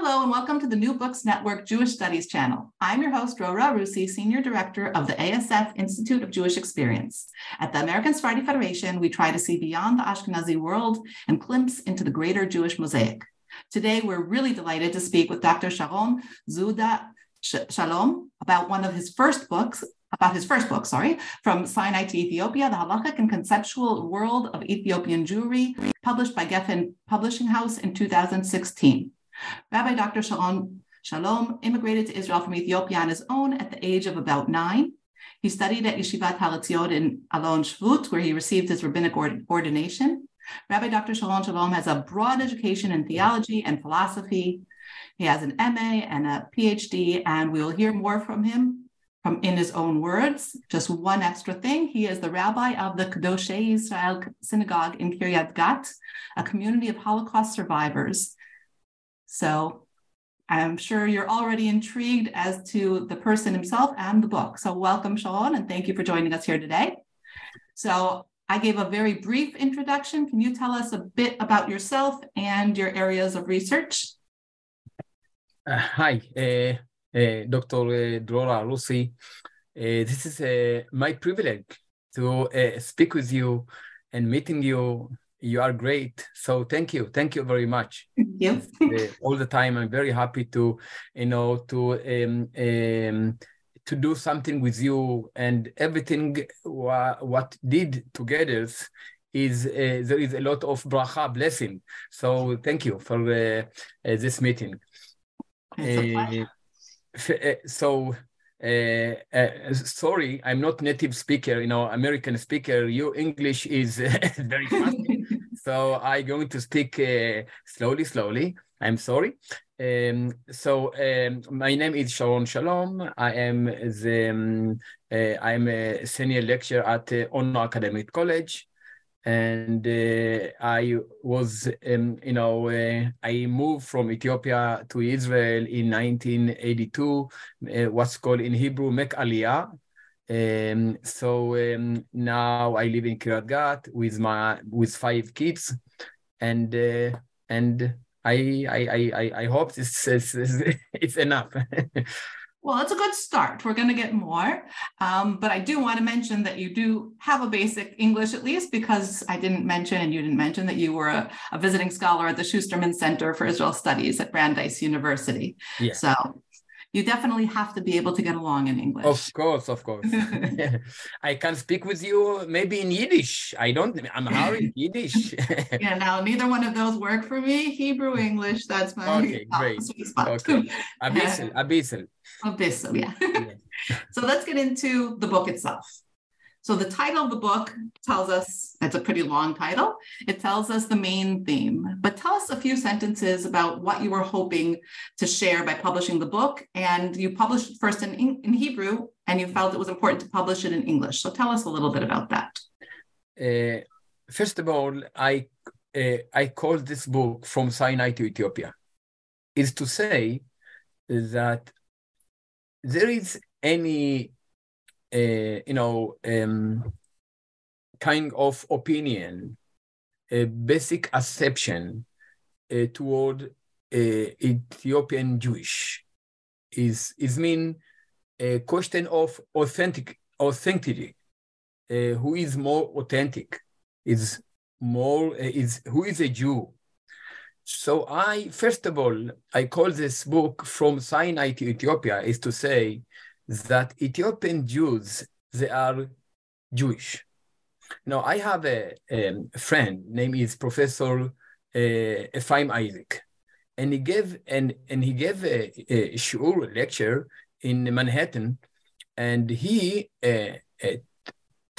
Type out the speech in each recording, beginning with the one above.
Hello, and welcome to the New Books Network Jewish Studies channel. I'm your host, Drora Arussy, Senior Director of the ASF Institute of Jewish Experience. At the American Sephardi Federation, we try to see beyond the Ashkenazi world and glimpse into the greater Jewish mosaic. Today, we're really delighted to speak with Dr. Sharon Zuda Shalom about one of his first books, about his first book, sorry, From Sinai to Ethiopia, The Halachic and Conceptual World of Ethiopian Jewry, published by Geffen Publishing House in 2016. Rabbi Dr. Sharon Shalom immigrated to Israel from Ethiopia on his own at the age of about nine. He studied at Yeshivat Har Etzion in Alon Shvut, where he received his rabbinic ordination. Rabbi Dr. Sharon Shalom has a broad education in theology and philosophy. He has an MA and a PhD, and we will hear more from him from in his own words. Just one extra thing: he is the rabbi of the Kedoshei Israel Synagogue in Kiryat Gat, a community of Holocaust survivors. So I'm sure you're already intrigued as to the person himself and the book. So welcome, Sean, and thank you for joining us here today. So I gave a very brief introduction. Can you tell us a bit about yourself and your areas of research? Uh, hi, uh, uh, Dr. Drora Arussy. this is my privilege to speak with you and meeting you. You are great. So thank you. Thank you very much. Yes. all the time. I'm very happy to, you know, to um, um, to do something with you and everything wa- what did together is uh, there is a lot of bracha blessing so thank you for uh, uh, this meeting so sorry i'm not native speaker you know american speaker your english is very fast so i'm going to speak slowly slowly i'm sorry um, so um, my name is Sharon Shalom. I am the um, uh, I'm a senior lecturer at uh, Ono Academic College, and uh, I was um, you know uh, I moved from Ethiopia to Israel in 1982. Uh, what's called in Hebrew Mek Aliyah. Um, so um, now I live in Kiryat Gat with my with five kids, and uh, and I I I I hope this is it's enough. well, it's a good start. We're going to get more, um, but I do want to mention that you do have a basic English at least, because I didn't mention and you didn't mention that you were a, a visiting scholar at the Schusterman Center for Israel Studies at Brandeis University. Yeah. So you definitely have to be able to get along in English. Of course, of course. I can speak with you maybe in Yiddish. I don't, I'm Harry Yiddish. yeah, now neither one of those work for me. Hebrew, English, that's my okay, great. spot. Okay. Abyssal, abyssal. Abyssal, yeah. yeah. so let's get into the book itself. So the title of the book tells us, it's a pretty long title, it tells us the main theme. But tell us a few sentences about what you were hoping to share by publishing the book. And you published first in, in Hebrew, and you felt it was important to publish it in English. So tell us a little bit about that. Uh, first of all, I uh, I call this book from Sinai to Ethiopia, is to say that there is any uh, you know um, kind of opinion, a basic assumption uh, toward uh, Ethiopian Jewish is is mean a question of authentic authenticity. Uh, who is more authentic? Is more uh, is who is a Jew? So I first of all I call this book from Sinai to Ethiopia is to say that Ethiopian Jews they are Jewish. Now I have a, a friend name is Professor uh, Ephraim Isaac, and he gave and and he gave a, a lecture in Manhattan, and he uh, uh,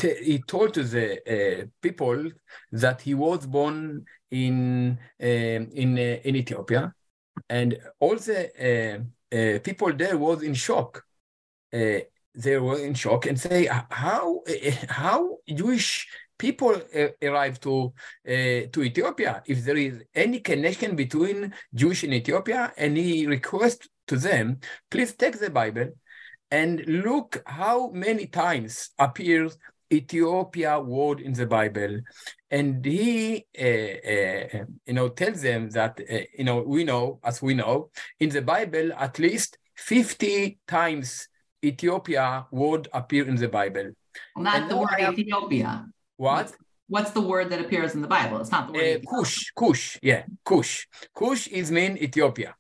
he told to the uh, people that he was born in um, in uh, in Ethiopia, and all the uh, people there was in shock. They were in shock and say how how Jewish people uh, arrive to uh, to Ethiopia. If there is any connection between Jewish and Ethiopia, and he to them, please take the Bible and look how many times appears Ethiopia word in the Bible, and he uh, uh, you know tells them that uh, you know we know as we know in the Bible at least fifty times Ethiopia word appear in the Bible. Well, not and the word have, Ethiopia. What? What's the word that appears in the Bible? It's not the word. Uh, Kush, Kush, yeah, Kush. Kush is mean Ethiopia.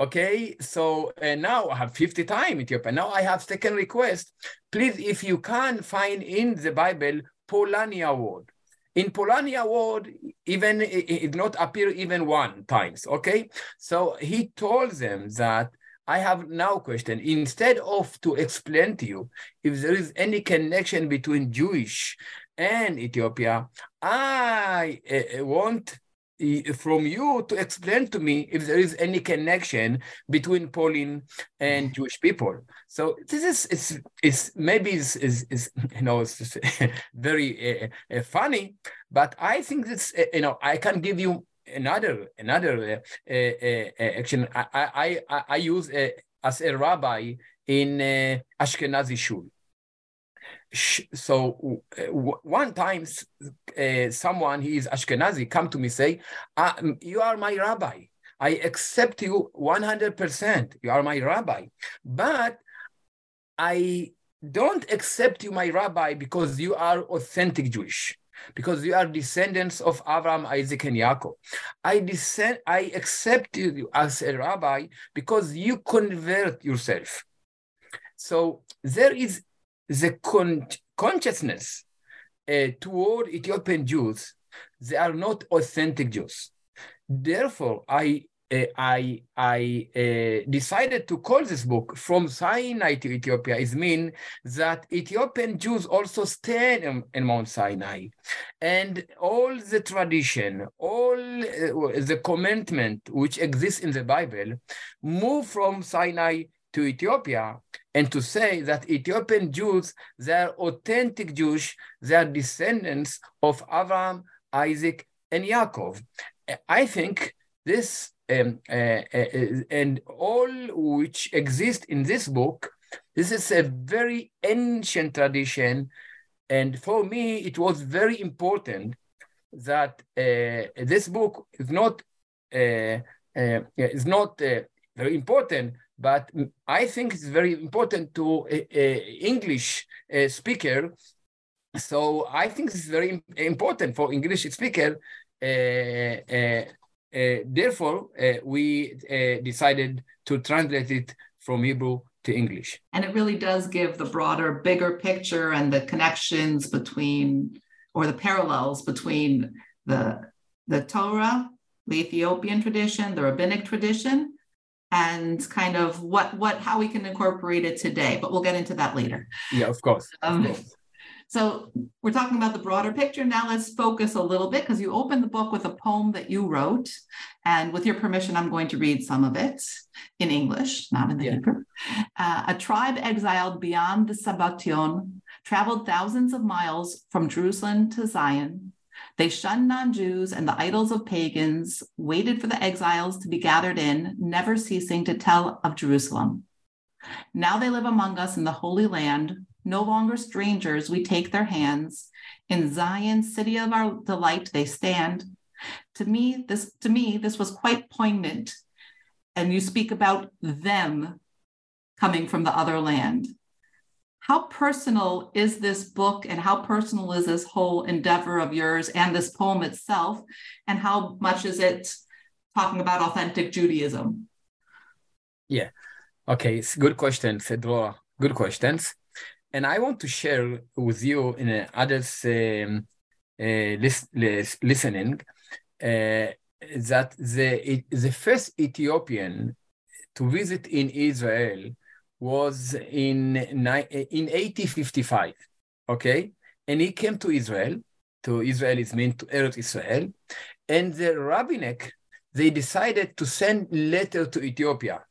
Okay, so uh, now I have 50 time Ethiopia. Now I have second request. Please, if you can find in the Bible Polania word. In Polania word, even it, it not appear even one times. Okay, so he told them that I have now question. Instead of to explain to you if there is any connection between Jewish and Ethiopia, I uh, want eh, from you to explain to me if there is any connection between Pauline and Jewish people. So this is it's, it's maybe is is, you know it's very uh, funny, but I think this you know I can give you another another uh, uh, uh, action. I I I, use as a rabbi in Ashkenazi shul. So one time someone he is ashkenazi come to me say ah, you are my rabbi. I accept you 100% you are my rabbi. But i don't accept you my rabbi because you are authentic jewish because you are descendants of Abraham, Isaac, and Yaakov. I descend, I accept you as a rabbi because you convert yourself. So there is the con- consciousness uh, toward Ethiopian Jews, they are not authentic Jews. Therefore, I I I uh, decided to call this book "From Sinai to Ethiopia." Is mean that Ethiopian Jews also stand in, in Mount Sinai, and all the tradition, all uh, the commandment which exists in the Bible, move from Sinai to Ethiopia and to say that Ethiopian Jews, they are authentic Jewish, they are descendants of Abraham, Isaac, and Yaakov. I think this um, uh, uh, and all which exist in this book, this is a very ancient tradition. And for me, it was very important that uh, this book is not uh, uh, is not uh, very important, but I think it's very important to English speaker. So I think it's very important for English speaker. Uh, uh, uh, Uh, therefore, uh, we uh, decided to translate it from Hebrew to English. And it really does give the broader, bigger picture and the connections between, or the parallels between the the Torah, the Ethiopian tradition, the rabbinic tradition, and kind of what what how we can incorporate it today but we'll get into that later yeah of course, um, of course. So we're talking about the broader picture now let's focus a little bit because you opened the book with a poem that you wrote and with your permission i'm going to read some of it in english not in the yeah. hebrew uh, a tribe exiled beyond the Sambatyon traveled thousands of miles from jerusalem to zion They shunned non Jews and the idols of pagans, waited for the exiles to be gathered in, never ceasing to tell of Jerusalem. Now they live among us in the Holy Land, no longer strangers, we take their hands. In Zion, city of our delight, they stand. To me, this to me, this was quite poignant. And you speak about them coming from the other land. How personal is this book and how personal is this whole endeavor of yours and this poem itself? And how much is it talking about authentic Judaism? Yeah. Okay. It's good questions, Drora. Good questions. And I want to share with you in others um, uh, lis- lis- listening uh, that the, the first Ethiopian to visit in Israel was in, in 1855, okay? And he came to Israel, to Israel is meant to Eretz Israel, and the rabbinic, they decided to send letter to Ethiopia.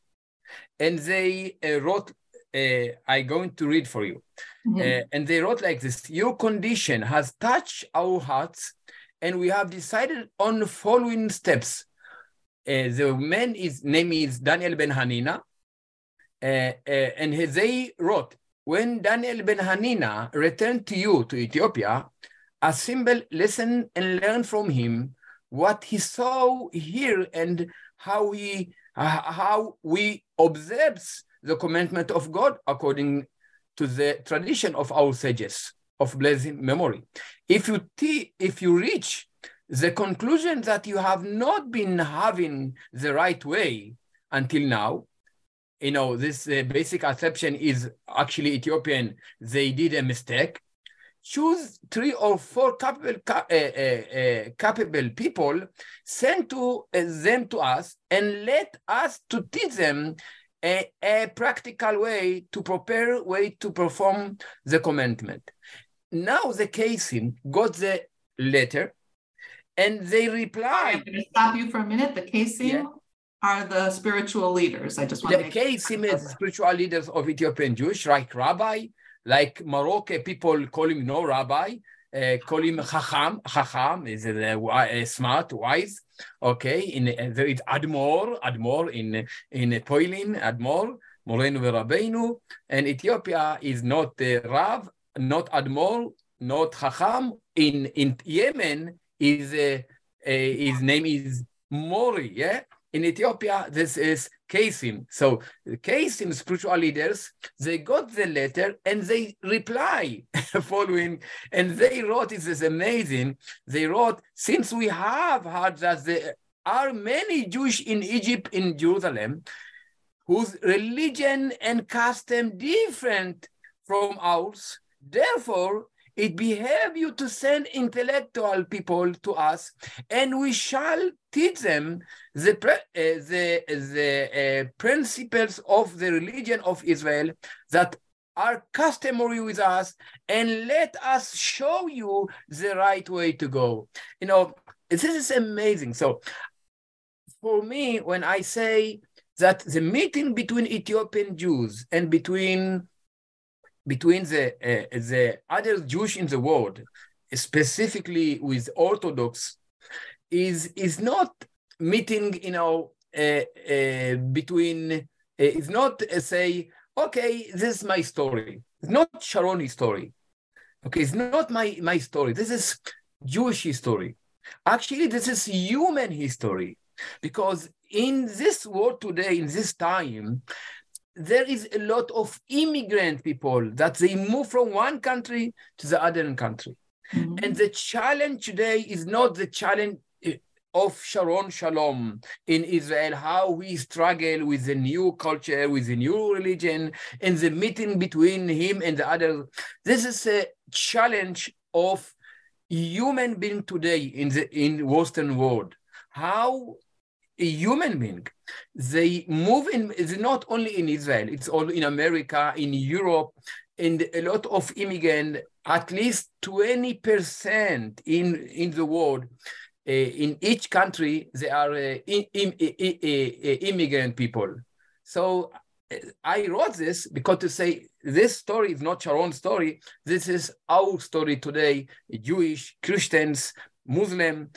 And they uh, wrote, uh, I'm going to read for you. Mm-hmm. Uh, and they wrote like this, your condition has touched our hearts and we have decided on the following steps. Uh, the man is name is Daniel Ben Hanina, uh, uh, and they wrote, when Daniel Ben Hanina returned to you to Ethiopia, assemble, listen, and learn from him what he saw here and how he uh, how we observes the commandment of God according to the tradition of our sages of blessed memory. If you if you reach the conclusion that you have not been having the right way until now, you know, this uh, basic assumption is actually Ethiopian, they did a mistake. Choose three or four capable, uh, uh, uh, capable people, send to uh, them to us, and let us to teach them a, a practical way to prepare way to perform the commandment. Now the Kesim got the letter, and they reply. I'm going to stop you for a minute. The Kesim yeah are the spiritual leaders? I just want the to him as spiritual leaders of Ethiopian Jewish, like rabbi, like Morocco, people call him no rabbi, call him Chacham. Chacham is uh, uh, smart, wise. Okay, in uh, there is Admor, Admor in Poilin, Admor, Morenu Rabbeinu, and Ethiopia is not Rav, not Admor, not Chacham. In in Yemen is uh, uh, his name is Mori, yeah in Ethiopia, this is Kesim. So Kesim, spiritual leaders, they got the letter and they reply following, and they wrote, it is amazing. They wrote, since we have heard that there are many Jewish in Egypt, in Jerusalem, whose religion and custom different from ours, therefore it behave you to send intellectual people to us, and we shall teach them the, uh, the, the uh, principles of the religion of Israel that are customary with us, and let us show you the right way to go. You know, this is amazing. So, for me, when I say that the meeting between Ethiopian Jews and between between the uh, the other Jewish in the world, specifically with Orthodox, is is not meeting, you know, uh, uh, between. Uh, it's not uh, say, okay, this is my story. It's not Sharoni story. Okay, it's not my my story. This is Jewish history. Actually, this is human history, because in this world today, in this time, there is a lot of immigrant people that they move from one country to the other country. Mm-hmm. And the challenge today is not the challenge of Sharon Shalom in Israel, how we struggle with the new culture, with the new religion, and the meeting between him and the other. This is a challenge of human being today in the in Western world. How a human being. They move in, not only in Israel, it's all in America, in Europe, and a lot of immigrant, at least 20% in, in the world, in each country, they are in, in, immigrant people. So I wrote this because to say this story is not your own story. This is our story today, Jewish, Christians, Muslim,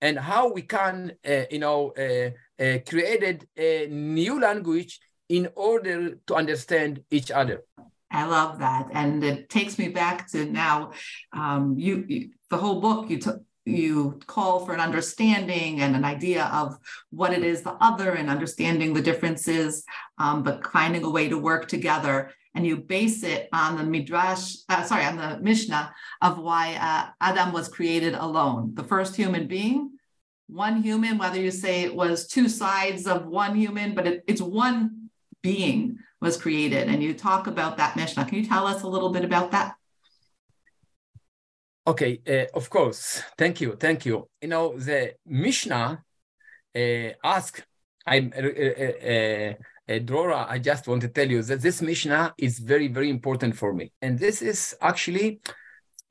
and how we can, uh, you know, uh, uh, created a new language in order to understand each other. I love that, and it takes me back to now. Um, you, you, the whole book, you took you call for an understanding and an idea of what it is the other and understanding the differences, um, but finding a way to work together. And you base it on the midrash, uh, sorry, on the Mishnah of why uh, Adam was created alone, the first human being, one human, whether you say it was two sides of one human, but it, it's one being was created. And you talk about that Mishnah. Can you tell us a little bit about that? Okay, uh, of course. Thank you. Thank you. You know, the Mishnah uh, ask, I'm uh, uh, uh, Drora, I just want to tell you that this Mishnah is very, very important for me. And this is actually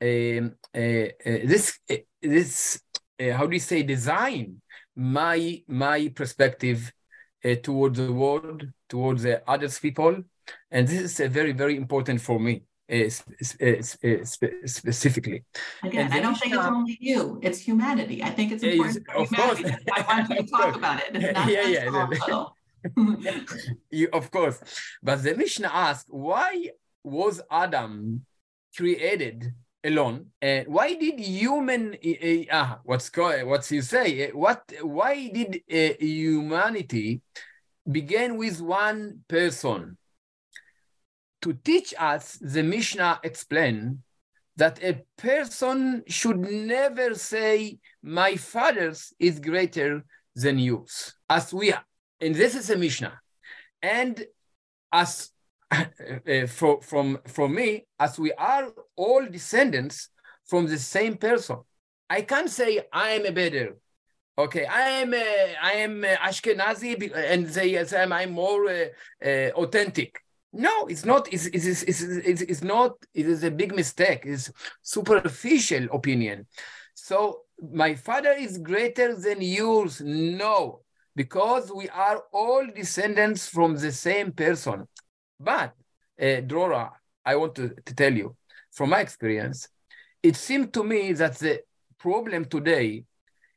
um, uh, this, this how do you say, design my, my perspective towards the world, towards the others people. And this is very, very important for me. Uh, uh, specifically. Again, I don't think it's only you; it's humanity. I think it's important for humanity. I want you to talk about it. yeah, yeah. you, of course, but the Mishnah asks, why was Adam created alone and why did human uh, uh, what's called what's you say what why did uh, humanity begin with one person to teach us, the Mishnah explain that a person should never say, my father's is greater than yours, as we are. And this is a Mishnah. And as uh, for, from, from me, as we are all descendants from the same person, I can't say I am a better. Okay, I am a, I am Ashkenazi, and they say I'm more uh, uh, authentic. No, it's not. It's, it's, it's, it's, it's not. It is a big mistake. It's superficial opinion. So my father is greater than yours. No, because we are all descendants from the same person. But, uh, Drora, I want to, to tell you, from my experience, it seemed to me that the problem today,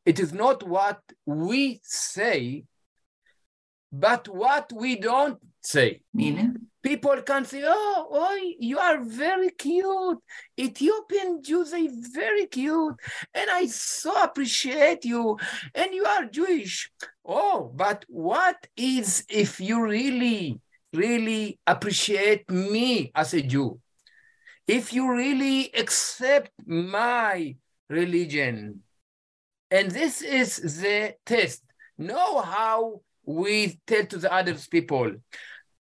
it is not what we say, but what we don't say. Meaning? People can say, oh, oh, you are very cute. Ethiopian Jews are very cute. And I so appreciate you. And you are Jewish. Oh, but what is if you really, really appreciate me as a Jew? If you really accept my religion, and this is the test. Know how we tell to the other people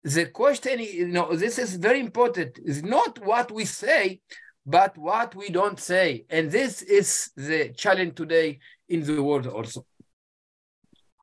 the question, you know, this is very important, is not what we say, but what we don't say. And this is the challenge today in the world also.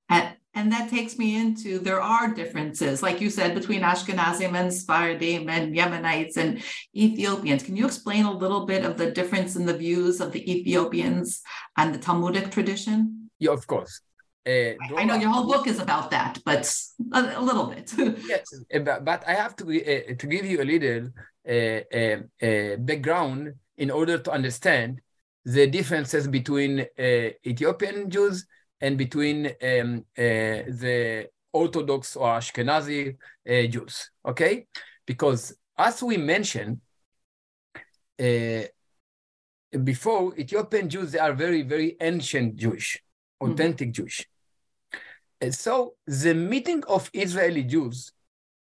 And, and that takes me into there are differences, like you said, between Ashkenazim and Sephardim and Yemenites and Ethiopians. Can you explain a little bit of the difference in the views of the Ethiopians and the Talmudic tradition? Yeah, of course. Uh, I know your whole book is about that, but a, a little bit. yes, eh, but, but I have to uh, to give you a little uh, background in order to understand the differences between Ethiopian Jews and between um, the Orthodox or Ashkenazi Jews. Okay, because as we mentioned before, Ethiopian Jews they are very very ancient Jewish, mm-hmm. authentic mm-hmm. Jewish. And so the meeting of Israeli Jews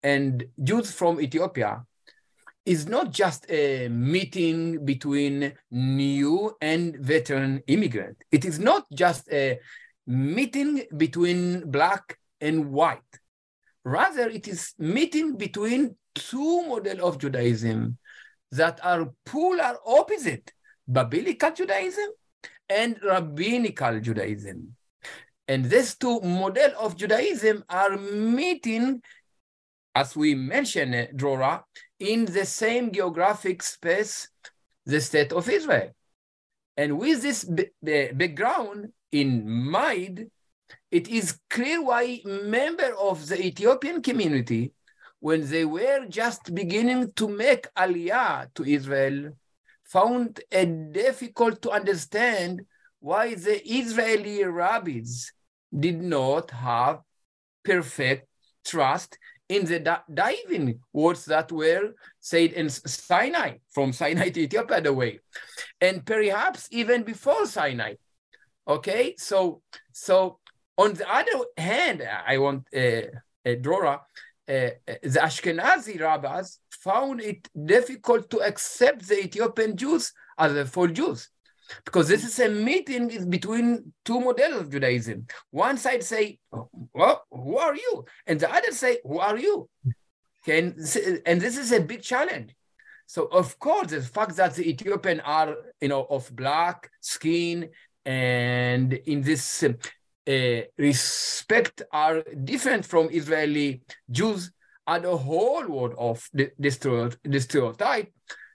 and Jews from Ethiopia is not just a meeting between new and veteran immigrant. It is not just a meeting between black and white. Rather, it is meeting between two models of Judaism that are polar opposite, Biblical Judaism and Rabbinical Judaism. And these two model of Judaism are meeting, as we mentioned, eh, Drora, in the same geographic space, the state of Israel. And with this background in mind, it is clear why members of the Ethiopian community, when they were just beginning to make aliyah to Israel, found it difficult to understand why the Israeli rabbis did not have perfect trust in the di- diving words that were said in Sinai, from Sinai to Ethiopia, the way, and perhaps even before Sinai. Okay, so so on the other hand, I want uh, uh, Drora, uh, the Ashkenazi rabbis found it difficult to accept the Ethiopian Jews as a full Jews because this is a meeting between two models of Judaism. One side say, "Well, who are you?" and the other say, "Who are you?" Can and this is a big challenge. So of course, the fact that the Ethiopian are you know of black skin and in this uh, respect are different from Israeli Jews are the whole world of the, the stereotype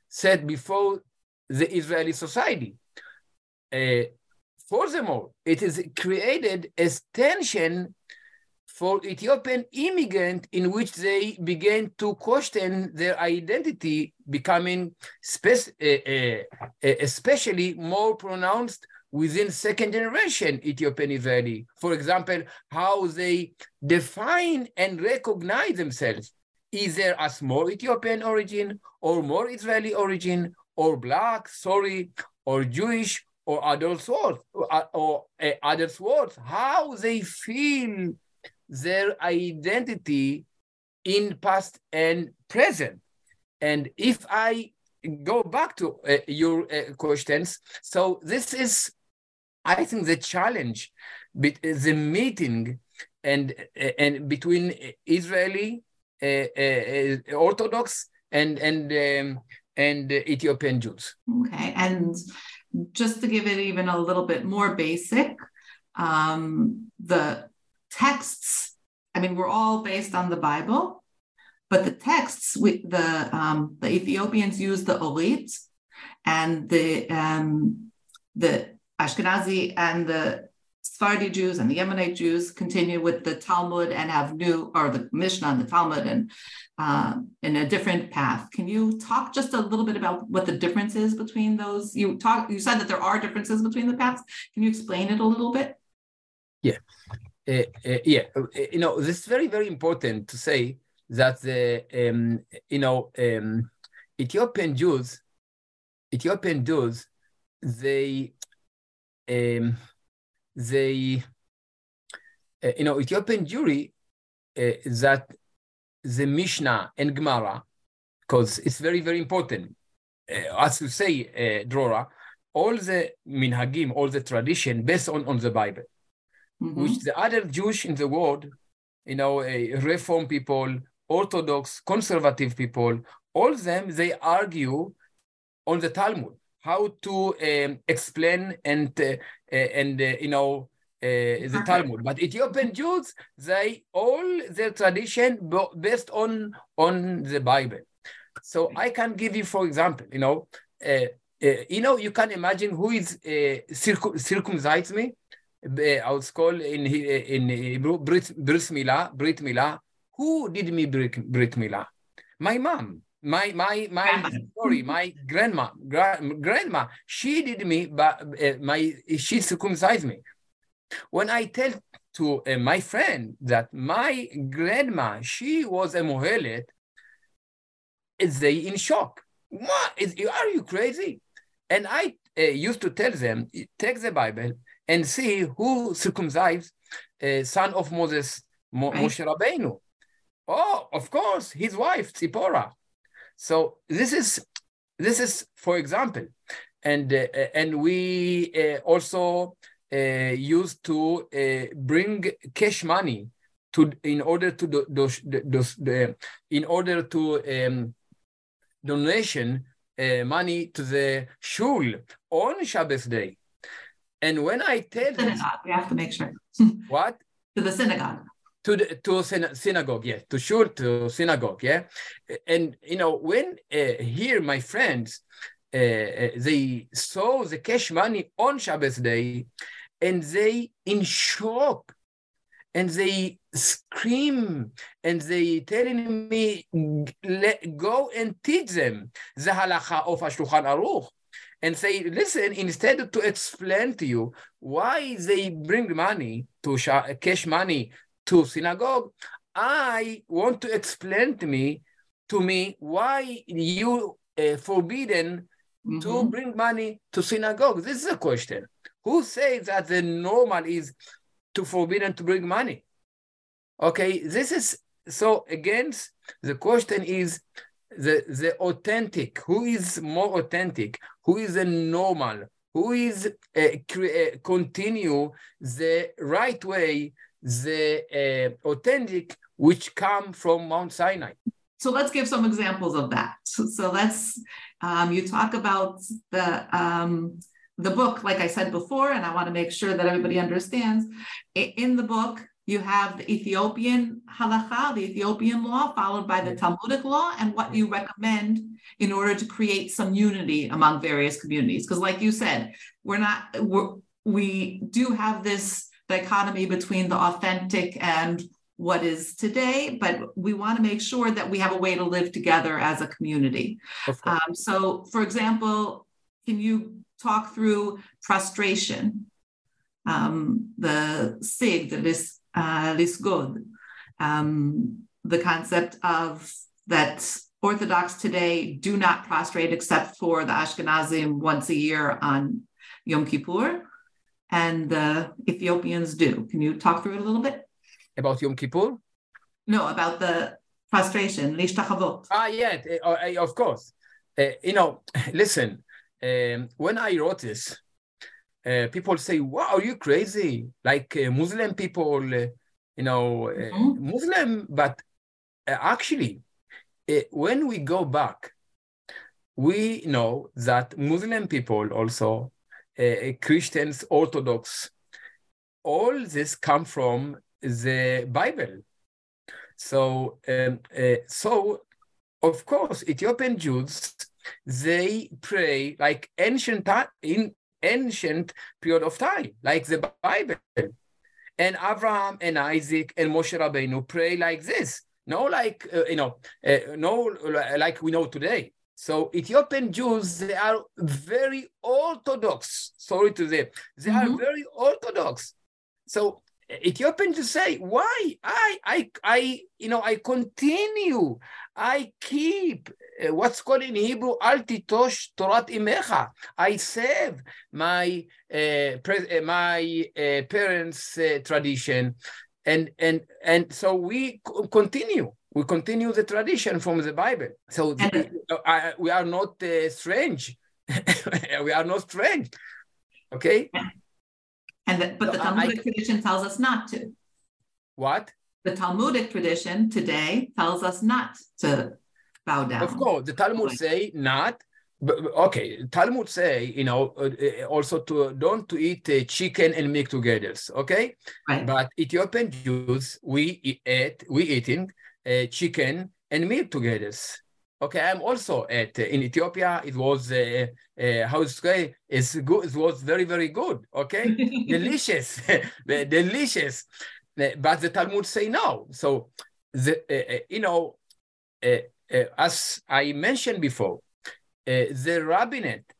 set before the Israeli society. Uh, furthermore, it is created as tension for Ethiopian immigrant in which they began to question their identity, becoming spe- uh, uh, especially more pronounced within second generation Ethiopian Israeli. For example, how they define and recognize themselves, either as more Ethiopian origin or more Israeli origin or black, sorry, or Jewish or words, or, or uh, other words, how they feel their identity in past and present. And if I go back to uh, your uh, questions, so this is, I think, the challenge, but the meeting and and between Israeli Orthodox and and um, and Ethiopian Jews. Okay, and just to give it even a little bit more basic, um, the texts, I mean, we're all based on the Bible, but the texts, we, the, um, the Ethiopians use the Orit, and the, um, the Ashkenazi and the Sephardi Jews and the Yemenite Jews continue with the Talmud and have new, or the Mishnah and the Talmud and uh, in a different path. Can you talk just a little bit about what the difference is between those? You talk. You said that there are differences between the paths. Can you explain it a little bit? Yeah, uh, uh, yeah. You know, this is very, very important to say that the um, you know um, Ethiopian Jews, Ethiopian Jews, they um, they uh, you know Ethiopian Jewry uh, that the Mishnah and Gemara, because it's very, very important. Uh, as you say, uh, Drora, all the minhagim, all the tradition based on, on the Bible, mm-hmm. which the other Jewish in the world, you know, uh, Reform people, Orthodox, conservative people, all them, they argue on the Talmud, how to um, explain and, uh, uh, and uh, you know, uh, the Talmud. But Ethiopian Jews, they all their tradition based on on the Bible. So I can give you, for example, you know, uh, uh, you know, you can imagine who is uh, circum- circumcised me. I was called in in Hebrew Brit, Brit Milah, Brit Milah. Who did me Brit, Brit Milah? My mom my my my sorry my grandma gra- grandma she did me but uh, my she circumcised me when I tell to uh, my friend that my grandma, she was a Mohelet, they in shock. What? Is, are you crazy? And I uh, used to tell them, take the Bible and see who circumcised uh, son of Moses, Mo- right. Moshe Rabbeinu. Oh, of course, his wife, Tzipora. So this is, this is, for example, and uh, and we uh, also uh, used to uh, bring cash money to in order to do, do, do, do in order to um, donation uh, money to the shul on Shabbos day. And when I tell synagogue, you have to make sure. what? To the synagogue. To the to synagogue, yeah, to shul, to synagogue, yeah. And you know, when uh, here my friends uh, uh, they saw the cash money on Shabbos day, and they in shock and they scream and they telling me let go and teach them the halacha of Shulchan Aruch and say, listen, instead to explain to you why they bring money to cash money to synagogue, I want to explain to me to me why you uh, forbidden mm-hmm. to bring money to synagogue. This is a question. Who says that the normal is to forbidden to bring money? Okay, this is so against the question is the the authentic. Who is more authentic? Who is the normal? Who is uh, cre- uh, continue the right way, the uh, authentic which come from Mount Sinai? So let's give some examples of that. So, so let's um, you talk about the um, the book, like I said before, and I want to make sure that everybody understands. In the book, you have the Ethiopian halacha, the Ethiopian law, followed by the Talmudic law, and what you recommend in order to create some unity among various communities. Because, like you said, we're not we're, we do have this dichotomy between the authentic and what is today, but we want to make sure that we have a way to live together as a community. Um, so, for example, can you talk through prostration, um, the sig, the lis, uh, lisgod, um, the concept of that Orthodox today do not prostrate except for the Ashkenazim once a year on Yom Kippur, and the Ethiopians do. Can you talk through it a little bit? About Yom Kippur? No, about the prostration, lishtachavot. Ah, yeah, uh, of course. Uh, you know, listen, um, when I wrote this, uh, people say, "Wow, are you crazy?" Like uh, Muslim people, uh, you know, uh, mm-hmm. Muslim, but actually, when we go back, we know that Muslim people also, Christians, Orthodox, all this come from the Bible. So, um, uh, so of course, Ethiopian Jews they pray like ancient in ancient period of time, like the Bible. And Abraham and Isaac and Moshe Rabbeinu pray like this. No, like uh, you know, uh, no, like we know today. So Ethiopian Jews, they are very orthodox. Sorry to them. they mm-hmm. are very orthodox. So Ethiopian to say, why? I, I, I, you know, I continue. I keep uh, what's called in Hebrew, Al titosh Torat imecha. I save my uh, uh, my uh, parents' uh, tradition, and and and so we continue. We continue the tradition from the Bible. So the, uh, we are not strange. we are not strange. Okay. And the, but the Talmudic I, tradition tells us not to. What? The Talmudic tradition today tells us not to bow down. Of course, the Talmud say not. But, okay, Talmud say you know uh, uh, also to don't to eat uh, chicken and meat together. Okay, right. but Ethiopian Jews we eat we eating uh, chicken and meat together. Okay, I'm also at in Ethiopia. It was uh, uh, how to say it's good. It was very very good. Okay, delicious, delicious. But the Talmud say no. So the uh, uh you know, uh, as I mentioned before, the rabbinate,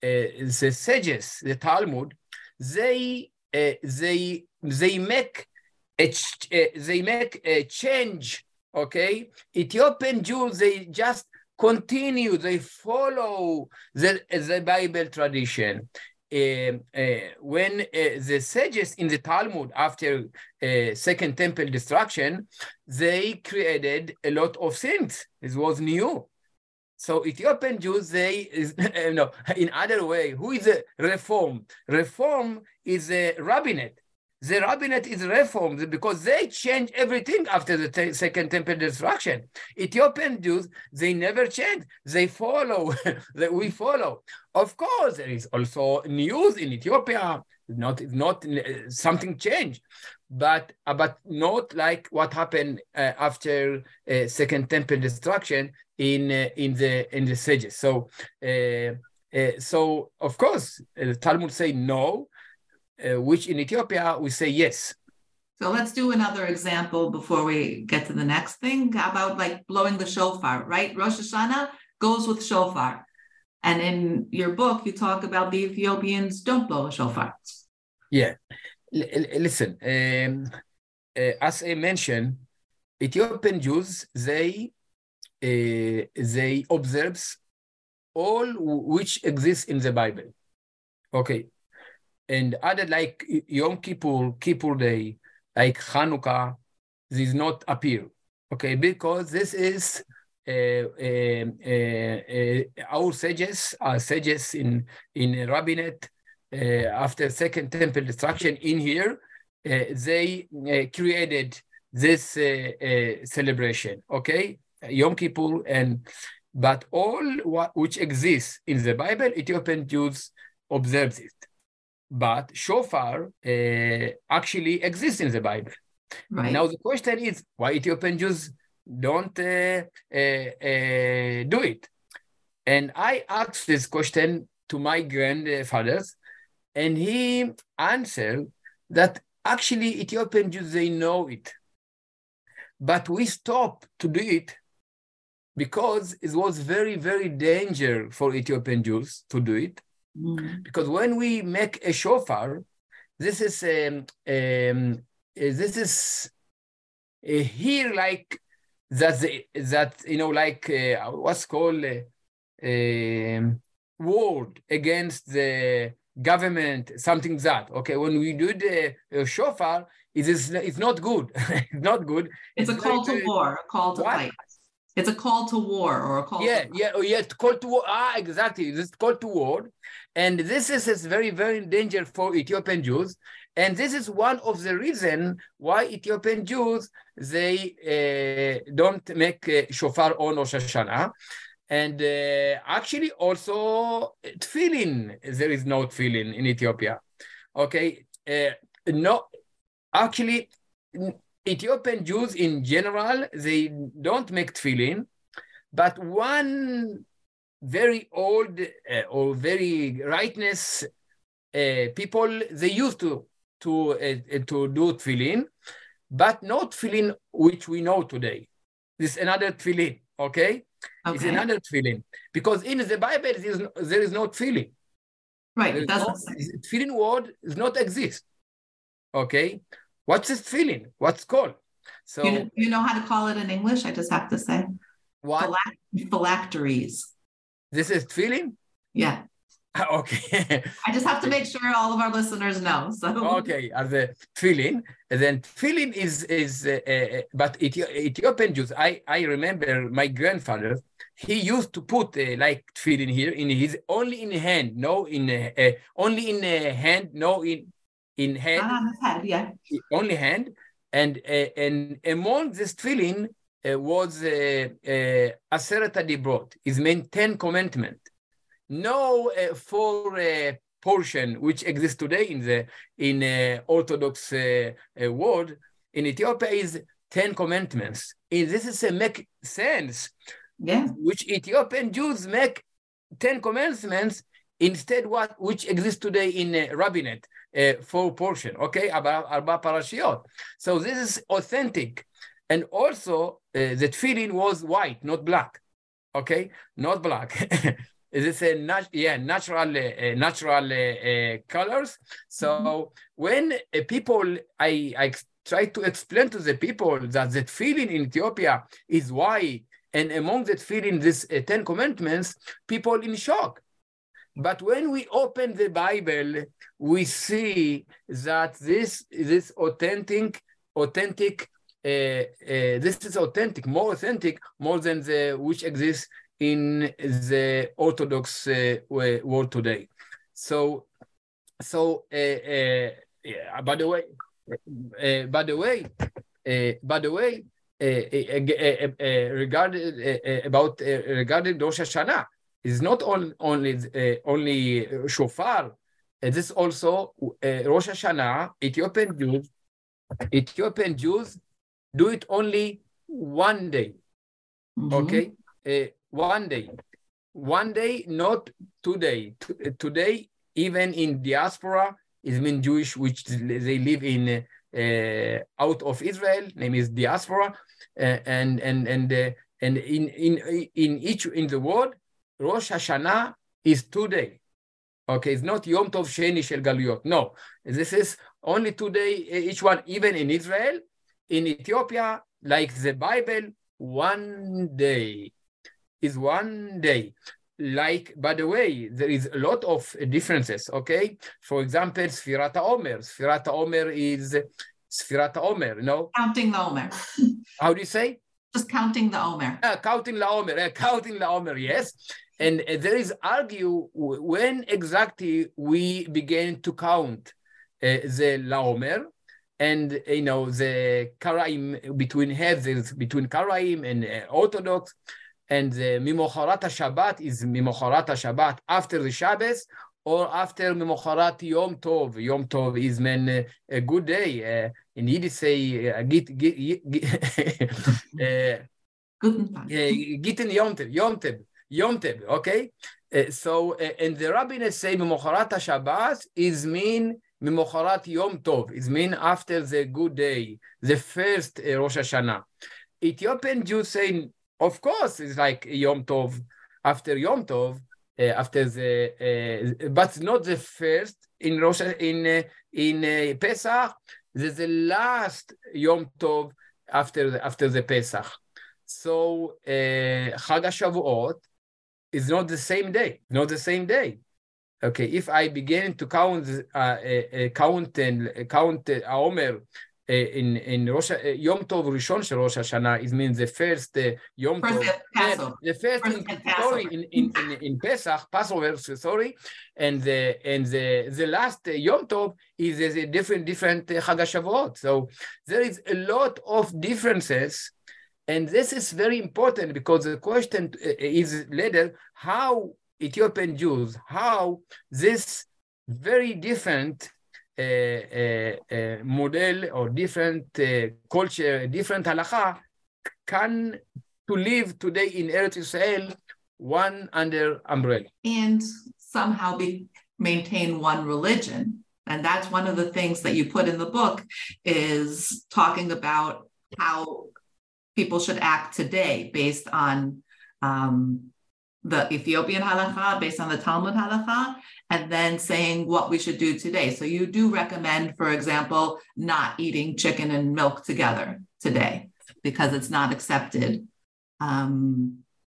the sages, the Talmud, they they they make a, they make a change okay? Ethiopian Jews, they just continue, they follow the, the Bible tradition. Uh, uh, when uh, the sages in the Talmud, after uh, Second Temple destruction, they created a lot of things. It was new. So Ethiopian Jews, they, is, no, in other way, who is a reform? Reform is a rabbinate the rabbinate is reformed because they change everything after the te- second temple destruction. Ethiopian Jews, they never change. They follow, that we follow. Of course, there is also news in Ethiopia, not, not uh, something changed, but, uh, but not like what happened uh, after uh, second temple destruction in, uh, in, the, in the sages. So, uh, so of course, the Talmud say no, uh, which in Ethiopia we say yes. So let's do another example before we get to the next thing about like blowing the shofar, right? Rosh Hashanah goes with shofar. And in your book, you talk about the Ethiopians don't blow a shofar. Yeah. L- listen, um, uh, as I mentioned, Ethiopian Jews, they uh, they observes all which exists in the Bible. Okay. And other like Yom Kippur, Kippur Day, like Hanukkah, this not appear. Okay, because this is uh, uh, uh, uh our sages, our sages in in rabbinate uh, after second temple destruction in here, they created this celebration. Okay, Yom Kippur and but all what, which exists in the Bible, Ethiopian Jews observe it. But shofar uh, actually exists in the Bible. Right. Now the question is why Ethiopian Jews don't uh, uh, uh, do it? And I asked this question to my grandfathers, and he answered that actually Ethiopian Jews they know it, but we stop to do it because it was very very danger for Ethiopian Jews to do it, mm. because when we make a shofar, this is um, um, this is uh, here like that the, that you know like uh, what's called uh, um, word against the government something that okay when we do the uh, shofar it is it's not good it's not good it's, it's a call like, to war a call to what? fight it's a call to war or a call yeah to yeah oh, yeah call to war. Ah exactly. This call to war. And this is, is very very dangerous for ethiopian jews. And this is one of the reason why Ethiopian Jews, they uh, don't make uh, shofar on Rosh Hashanah. And uh, actually also tefillin, there is no tefillin in Ethiopia. Okay, uh, no, actually Ethiopian Jews in general, they don't make tefillin, but one very old uh, or very rightness uh, people, they used to to, uh, to do tefillin, but not tefillin which we know today. This is another tefillin, okay? okay? It's another tefillin. Because in the Bible, there is no, there is no tefillin. Right, it doesn't no, Tefillin word does not exist, okay? What's this tefillin? What's called? So you, you know how to call it in English? I just have to say. What? phylacteries. This is tefillin? Yeah. Okay. I just have to make sure all of our listeners know. So okay, as a tefillin, then tefillin is is uh, uh, but Ethiopian Jews. I I remember my grandfather. He used to put uh, like tefillin here in his only in hand, no in uh, uh only in uh, hand, no in in hand. Ah, head, yeah. Only hand, and uh, and among this tefillin uh, was uh, uh, Aseret Dibrot. Is meant ten commandment no uh, four uh, portion which exists today in the in uh, Orthodox uh, uh, world in Ethiopia is Ten Commandments. And this is a make sense. Yeah. Which Ethiopian Jews make Ten Commandments instead what which exists today in uh, rabbinate uh, four portion. Okay, about Arba Parashiot. So this is authentic, and also uh, the tefillin was white, not black. Okay, not black. Is a nat- yeah natural uh, natural uh, colors? So mm-hmm. when uh, people I I try to explain to the people that that tefillin in Ethiopia is why and among that feeling this uh, Ten Commandments, people in shock. But when we open the Bible, we see that this this authentic authentic uh, uh, this is authentic, more authentic, more than the which exists in the Orthodox uh, world today. So, so uh, uh, yeah, by the way, uh, by the way, by the way, regarding about regarding Rosh Hashanah, is not on, only only shofar. It is also Rosh Hashanah. Ethiopian Jews, Ethiopian Jews do it only one day. Mm -hmm. Okay, one day one day not today today even in diaspora is mean jewish which they live in uh, out of israel name is diaspora uh, and and and uh, and in in in each in the world rosh hashanah is today. Okay, it's not Yom Tov Sheni Shel Galuyot. No, this is only today, eh, each one, even in Israel, in Ethiopia, like the Bible, one day is one day. Like, by the way, there is a lot of differences, okay? For example, Sfirat Omer. Sfirat Omer is Sfirat Omer, know? Counting the Omer. How do you say? Just counting the Omer. Uh, counting the Omer, uh, counting the Omer, yes. And uh, there is argue when exactly we began to count uh, the Laomer and you know the Karaim between heads between Karaim and uh, Orthodox and the Mimocharat Shabbat is Mimocharat Shabbat after the Shabbos or after Mimocharat Yom Tov. Yom Tov is mean uh, a good day. Uh, in Yiddish say uh, git git git uh, Gitten Yom Tov. Yom Tov. Yom Tov, okay? Uh, so, uh, and the rabbis say Mimocharat Shabbat is mean Mimocharat Yom Tov, is mean after the good day, the first uh, Rosh Hashanah. Ethiopian Jews say, of course, it's like Yom Tov, after Yom Tov, uh, after the, uh, but not the first in Rosh in uh, in uh, Pesach. The, the last Yom Tov after the, after the Pesach. So uh, Chag HaShavuot is not the same day, not the same day. Okay, if I begin to count, uh, uh, count and uh, count uh, Omer uh, in in Rosh uh, Yom Tov Rishon Shel Rosh Hashanah, it means the first uh, Yom First Tov, Passover. the first First in, sorry in, in, in, in Pesach Passover, sorry, and the and the the last uh, Yom Tov is a different different uh, Chag HaShavuot. So there is a lot of differences. And this is very important because the question is later how Ethiopian Jews, how this very different Eh, eh, eh, model or different culture, different halacha can to live today in Eretz Israel one under umbrella. and somehow be maintain one religion and that's one of the things that you put in the book is talking about how people should act today based on um, the Ethiopian halacha, based on the Talmud halacha, and then saying what we should do today. So you do recommend, for example, not eating chicken and milk together today because it's not accepted. Um,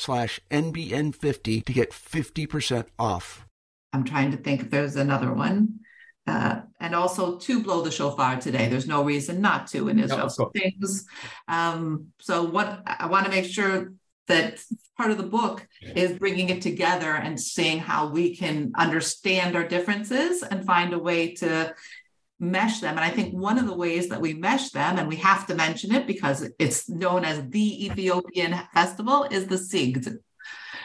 slash NBN50 to get 50% off. I'm trying to think if there's another one. Uh, and also to blow the shofar today. There's no reason not to in Israel. course. things. Um, so what I want to make sure that part of the book is bringing it together and seeing how we can understand our differences and find a way to mesh them. And I think one of the ways that we mesh them, and we have to mention it because it's known as the Ethiopian festival, is the Sigd.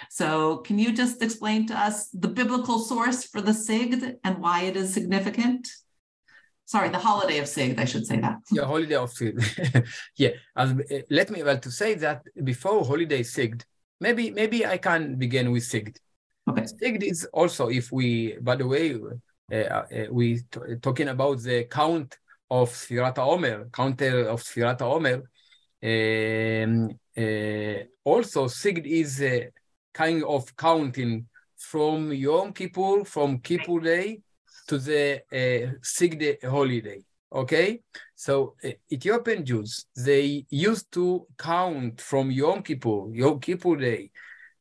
So, can you just explain to us the biblical source for the Sigd and why it is significant? Sorry, the holiday of Sigd, I should say that. Yeah, holiday of Sigd. yeah, as, uh, let me well to say that before holiday Sigd, maybe maybe I can begin with Sigd. Okay. Sigd is also if we, by the way, we t- talking about the count of Sfirat Omer, counter of Sfirat Omer. Um, uh, also, Sigd is a kind of counting from Yom Kippur, from Kippur Day to the uh, Sigd holiday. Okay, so uh, Ethiopian Jews they used to count from Yom Kippur, Yom Kippur Day,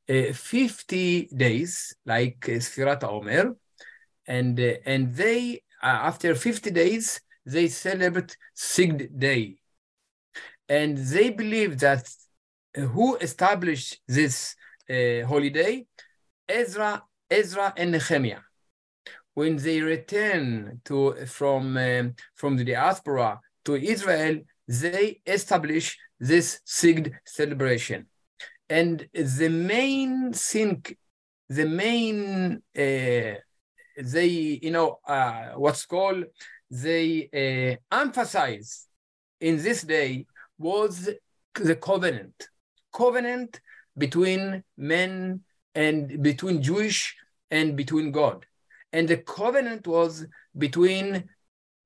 uh, 50 days like uh, Sfirat Omer, and uh, and they uh, after 50 days they celebrate Sigd Day, and they believe that who established this uh, holiday, Ezra, Ezra and Nehemiah. When they return to from um, from the diaspora to Israel, they establish this Sigd celebration, and the main thing, the main uh, they you know uh, what's called they uh, emphasize in this day was the covenant covenant between men and between Jewish and between God. And the covenant was between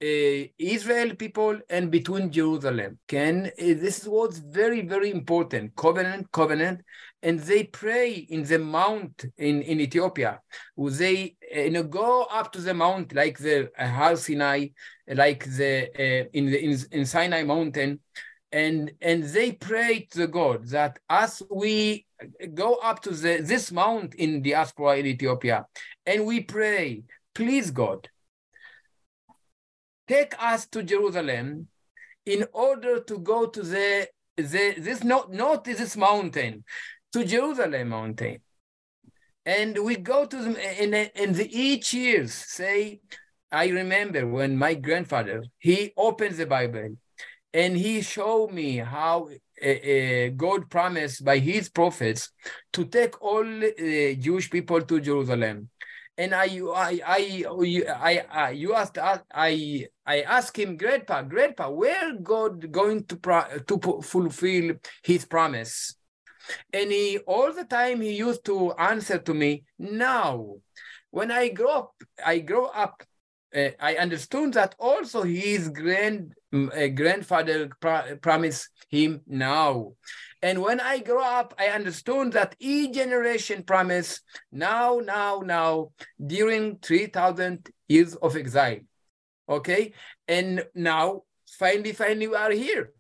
Israel people and between Jerusalem. Can uh, this was very very important covenant covenant, and they pray in the mount in in Ethiopia. They uh, you know go up to the mount like the uh, Har Sinai, like the uh, in the in, in Sinai mountain, and and they pray to God that as we go up to the, this mount in diaspora in Ethiopia, and we pray, please God, take us to Jerusalem in order to go to the, the this not not this mountain, to Jerusalem mountain. And we go to them and, and the each years say, I remember when my grandfather, he opens the Bible and he showed me how uh, God promised by his prophets to take all uh, Jewish people to Jerusalem. And I, I, I, I, I you asked, I, I asked him, Grandpa, Grandpa, where God going to pro- to fulfill His promise? And he all the time he used to answer to me, now. When I grow up, I grow up uh, I understood that also his grand uh, grandfather promised him now. And when I grow up, I understood that each generation promised now, now, now, during 3,000 years of exile. Okay? And now, finally, finally, we are here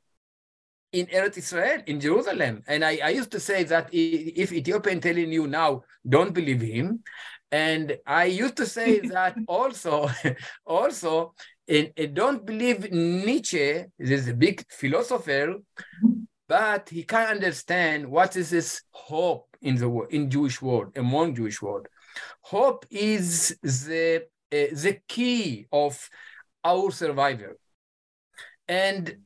in Eretz Israel, in Jerusalem. And I, I used to say that if Ethiopian telling you now, don't believe him, and I used to say that also, also, and, don't believe Nietzsche, is a big philosopher, but he can't understand what is this hope in the in Jewish world, among Jewish world. Hope is the uh, the key of our survival. And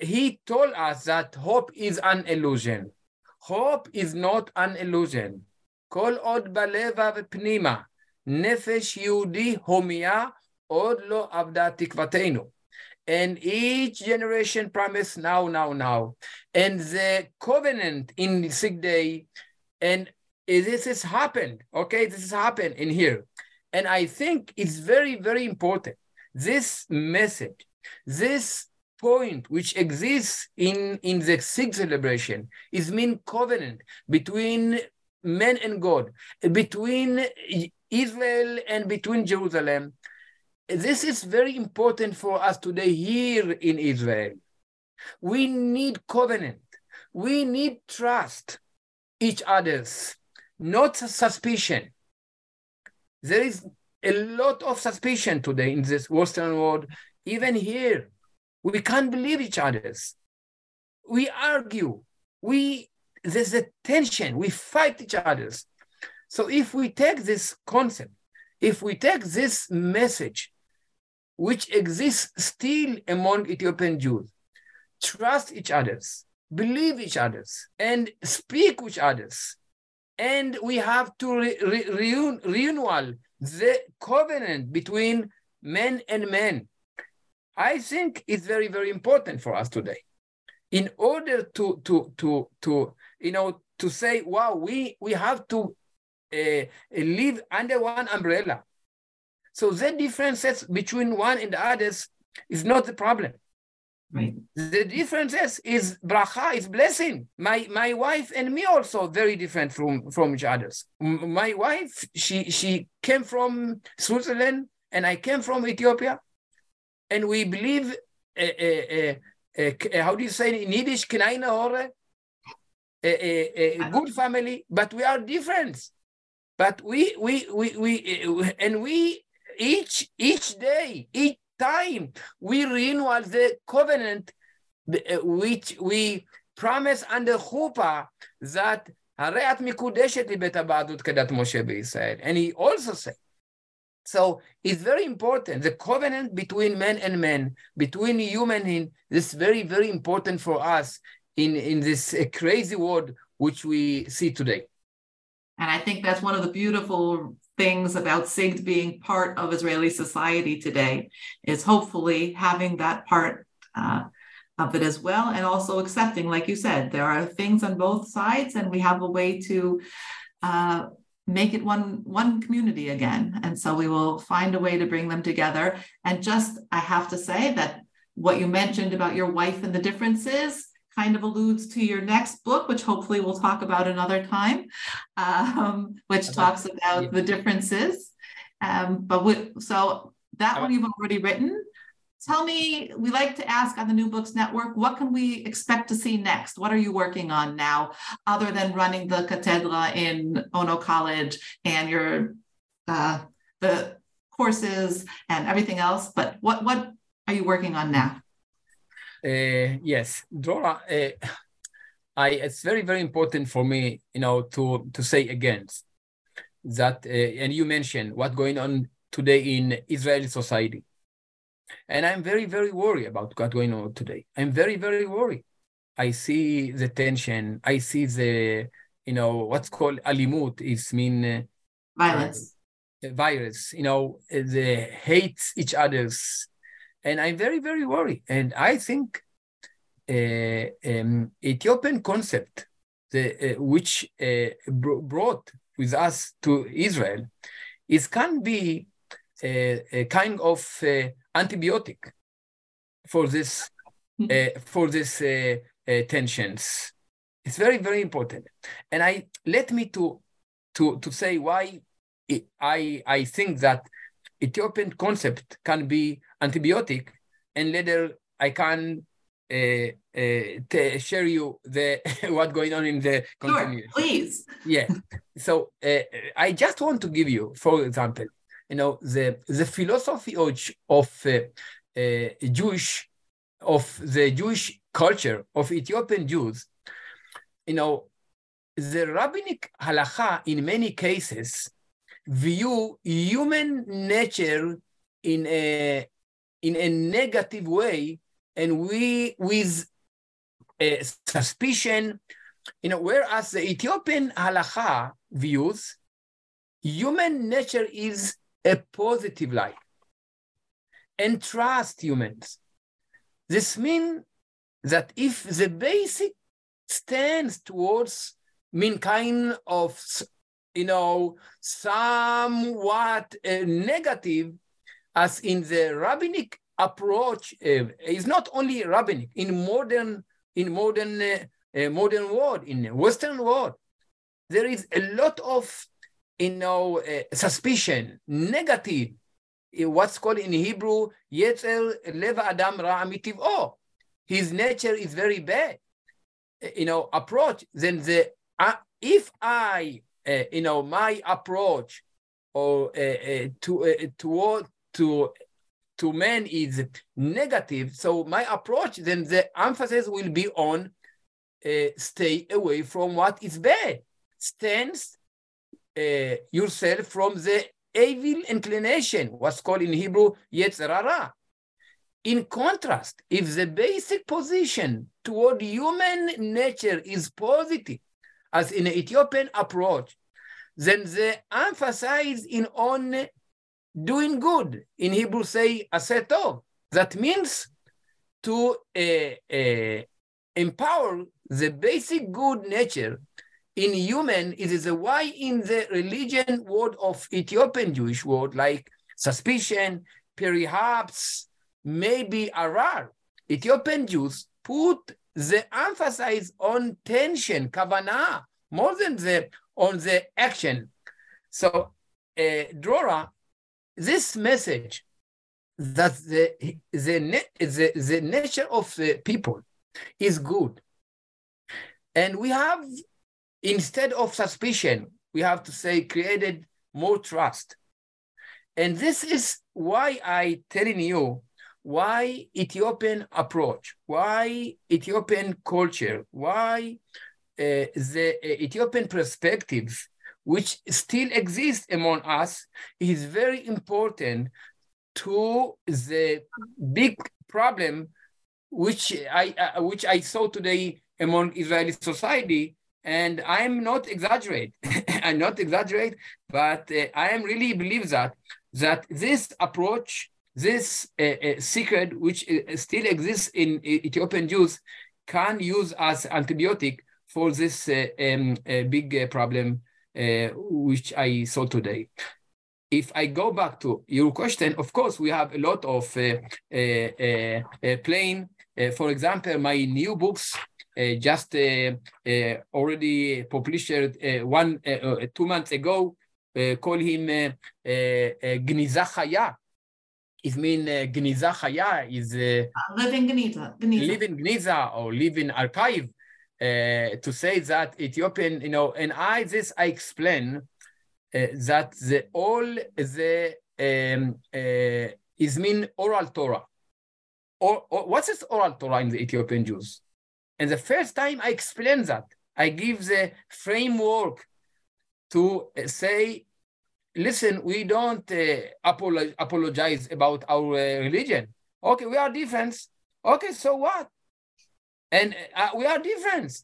he told us that hope is an illusion. Hope is not an illusion. כל עוד בלבב פנימה נפש יהודי הומיה, עוד לא אבדה תקוותנו. And each generation promise now, now, now. And the covenant in the Sigd Day, and this has happened, okay? This has happened in here. And I think it's very, very important. This message, this point which exists in, in the Sigd celebration is mean covenant between man and God, between Israel and between Jerusalem. This is very important for us today here in Israel. We need covenant. We need trust each other's, not suspicion. There is a lot of suspicion today in this Western world, even here. We can't believe each other's. We argue. We there's a tension. We fight each other's. So if we take this concept, if we take this message, which exists still among Ethiopian Jews, trust each other's, believe each other's, and speak with others, and we have to re- re- renewal the covenant between men and men. I think it's very, very important for us today. In order to to to to you know, to say, wow, we, we have to uh, live under one umbrella. So the differences between one and the others is not the problem. Right. The differences is bracha, is blessing. My my wife and me also very different from from each others. My wife, she she came from Switzerland and I came from Ethiopia, and we believe. Uh, uh, uh, how do you say in Yiddish? Kleine Hore, a, a, a good family, but we are different. But we, we, we, we, and we each each day, each time we renew the covenant uh, which we promise under chuppah that הרי את מקודשת לי בית הבעדות כדת משה בישראל. And he also said, so it's very important. The covenant between men and men, between human and this very, very important for us in, in this uh, crazy world which we see today. And I think that's one of the beautiful things about SIGD being part of Israeli society today is hopefully having that part uh, of it as well and also accepting like you said there are things on both sides and we have a way to uh, make it one one community again. And so we will find a way to bring them together. And just i have to say that what you mentioned about your wife and the differences kind of alludes to your next book which hopefully we'll talk about another time um, which talks about yeah. the differences. Um, but we, so that one you've already written. Tell me we like to ask on the new books network what can we expect to see next? What are you working on now other than running the cathedra in ono college and your uh, the courses and everything else? But what what are you working on now uh, yes Drora, uh, I it's very very important for me you know to to say again that uh, and you mentioned what going on today in Israeli society and I'm very, very worried about what's going on today. I'm very, very worried. I see the tension. I see the, you know, what's called alimut is mean uh, violence. Uh, virus, you know, the hates each other's. And I'm very, very worried. And I think uh, um, Ethiopian concept, the, uh, which uh, brought with us to Israel, is can be a, a kind of uh, antibiotic for this hmm. uh, for this uh, uh, tensions. It's very very important. And I let me to to to say why I I think that Ethiopian concept can be antibiotic, and later I can uh, uh, share you the what going on in the continuity. Sure, please. Yeah. so uh, I just want to give you, for example, you know, the, the philosophy of, of uh, uh, Jewish, of the Jewish culture of Ethiopian Jews, you know, the rabbinic halacha in many cases view human nature in a in a negative way, and we with a suspicion, you know, whereas the Ethiopian halacha views human nature is a positive light and trust humans. This means that if the basic stands towards mean kind of you know somewhat uh, negative as in the rabbinic approach uh, is not only rabbinic in modern in modern uh, uh modern world in western world there is a lot of you know, uh, suspicion, negative, uh, what's called in Hebrew, Yetzer Leva Adam Ra Oh, His nature is very bad. Uh, you know, approach, then the, uh, if I, uh, you know, my approach or uh, to, toward, to, to men is negative, so my approach, then the emphasis will be on stay away from what is bad. Stands uh, yourself from the evil inclination, what's called in Hebrew Yetzer Hara. In contrast, if the basic position toward human nature is positive, as in Ethiopian approach, then the emphasis in on doing good. In Hebrew, say asetov. That means to uh, uh, empower the basic good nature in human, it is why in the religion world of Ethiopian Jewish world, like suspicion, perhaps, maybe arar. Ethiopian Jews put the emphasis on tension, kavana, more than the on the action. So, uh, Drora, this message that the, the, the, the nature of the people is good. And we have instead of suspicion, we have to say created more trust. And this is why I telling you why Ethiopian approach, why Ethiopian culture, why uh, the uh, Ethiopian perspective, which still exists among us, is very important to the big problem which I uh, which I saw today among Israeli society. And I'm not exaggerate. I'm not exaggerate, but uh, I am really believe that that this approach, this uh, uh, secret which uh, still exists in Ethiopian Jews, can use as antibiotic for this uh, um, big problem Uh, which I saw today if I go back to your question, of course, we have a lot of uh, uh, uh, uh plain. Uh, for example, my new books just already published one two months ago. call him Gniza Chaya. It means Gniza Chaya is living Gniza. Living Gniza or living archive. To say that Ethiopian, you know, and I this I explain uh, that the all the um, uh, is mean oral Torah. Or, or what is oral Torah in the Ethiopian Jews? And the first time I explain that, I give the framework to uh, say, listen, we don't uh, apolo- apologize about our uh, religion. Okay, we are different. Okay, so what? And uh, we are different.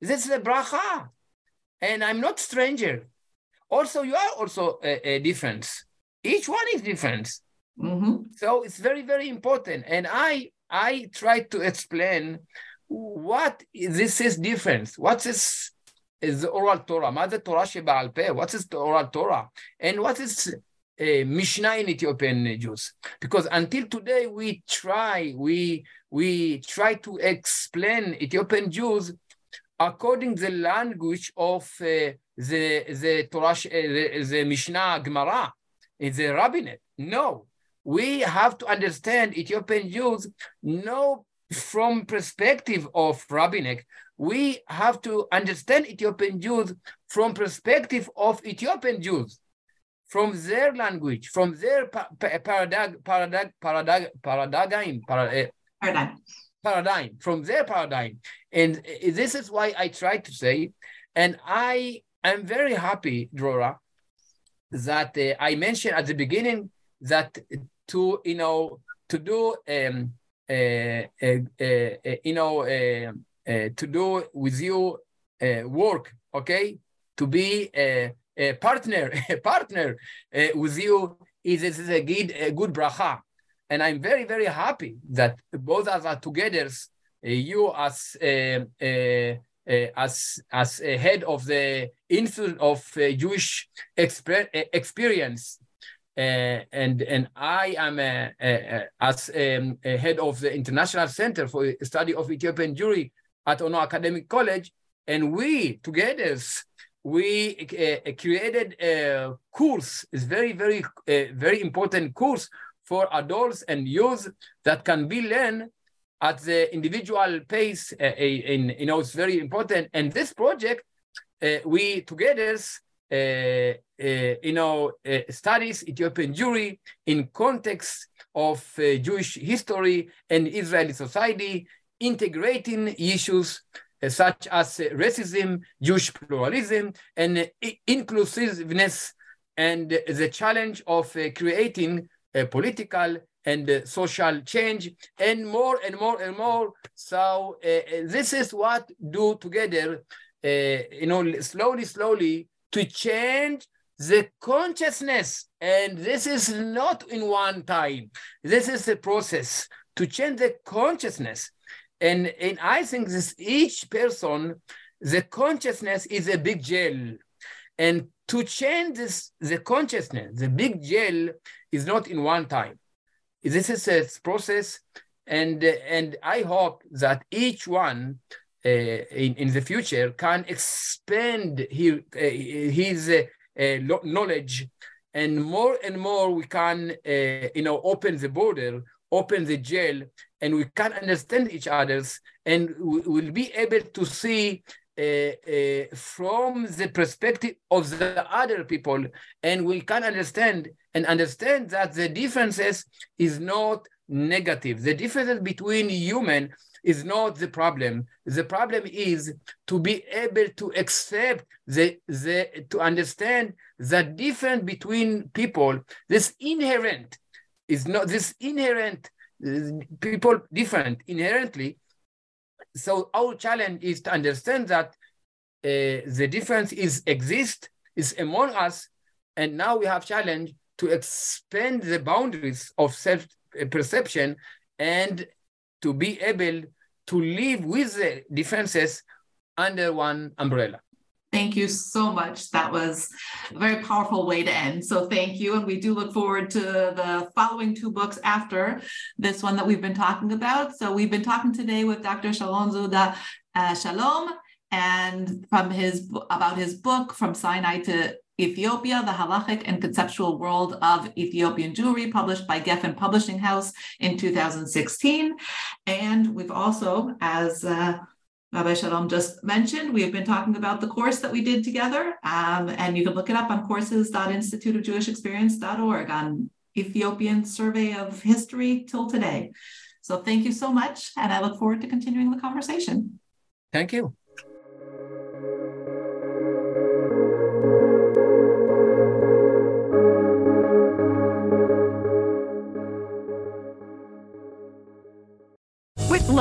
This is a bracha. And I'm not stranger. Also, you are also a, a difference. Each one is different. Mm-hmm. So it's very, very important. And I I try to explain what this is difference. What is is the oral Torah? Mother Torah Sheba'al Peh. What is the oral Torah? And what is Uh, a Mishnah in Ethiopian Jews? Because until today we try, we we try to explain Ethiopian Jews according the language of uh, the the Torah, uh, the, the Mishnah Gemara, uh, the rabbinate. No, we have to understand Ethiopian Jews. No, from perspective of rabbinic, we have to understand Ethiopian Jews from perspective of Ethiopian Jews, from their language, from their paradigm, paradigm, paradigm, paradigm, paradigm, paradigm, from their paradigm. And this is why I try to say, and I I'm very happy, Drora, that uh, I mentioned at the beginning that to you know to do um, uh, uh, uh you know to do with you work, okay, to be a, a partner, a partner with you is, is a good a good bracha, and I'm very very happy that both of us are together. you as uh, as as a head of the Institute of uh, Jewish Exper uh, Experience, and and I am a, a, as um, a head of the International Center for Study of Ethiopian Jewry at Ono Academic College, and we together we uh, created a course. It's very very very important course for adults and youth that can be learned at the individual pace, uh, in, you know, it's very important. And this project, uh, we together, uh, uh you know, uh, studies Ethiopian Jewry in context of uh, Jewish history and Israeli society, integrating issues such as racism, Jewish pluralism, and inclusiveness, and the challenge of creating a political and uh, social change and more and more and more. So uh, uh, this is what do together, uh, you know, slowly, slowly to change the consciousness. And this is not in one time. This is a process to change the consciousness. And, and I think this each person, the consciousness is a big jail. And to change this, the consciousness, the big jail is not in one time. This is a process, and and I hope that each one uh, in in the future can expand his uh, his uh, knowledge, and more and more we can you know open the border, open the jail, and we can understand each other's, and we will be able to see uh, uh, from the perspective of the other people, and we can understand and understand that the differences is not negative. The differences between human is not the problem. The problem is to be able to accept the, the to understand the difference between people. This inherent is not this inherent people different inherently. So our challenge is to understand that uh, the difference is exist is among us, and now we have challenge to expand the boundaries of self perception and to be able to live with the differences under one umbrella. Thank you so much. That was a very powerful way to end. So thank you. And we do look forward to the following two books after this one that we've been talking about. So we've been talking today with Dr. Shalom Zuda uh, Shalom and from his about his book From Sinai to Ethiopia, the Halachic and Conceptual World of Ethiopian Jewry, published by Geffen Publishing House in 2016. And we've also, as uh, Rabbi Shalom just mentioned, we have been talking about the course that we did together, um, and you can look it up on courses.instituteofjewishexperience.org on Ethiopian Survey of History till today. So thank you so much, and I look forward to continuing the conversation. Thank you.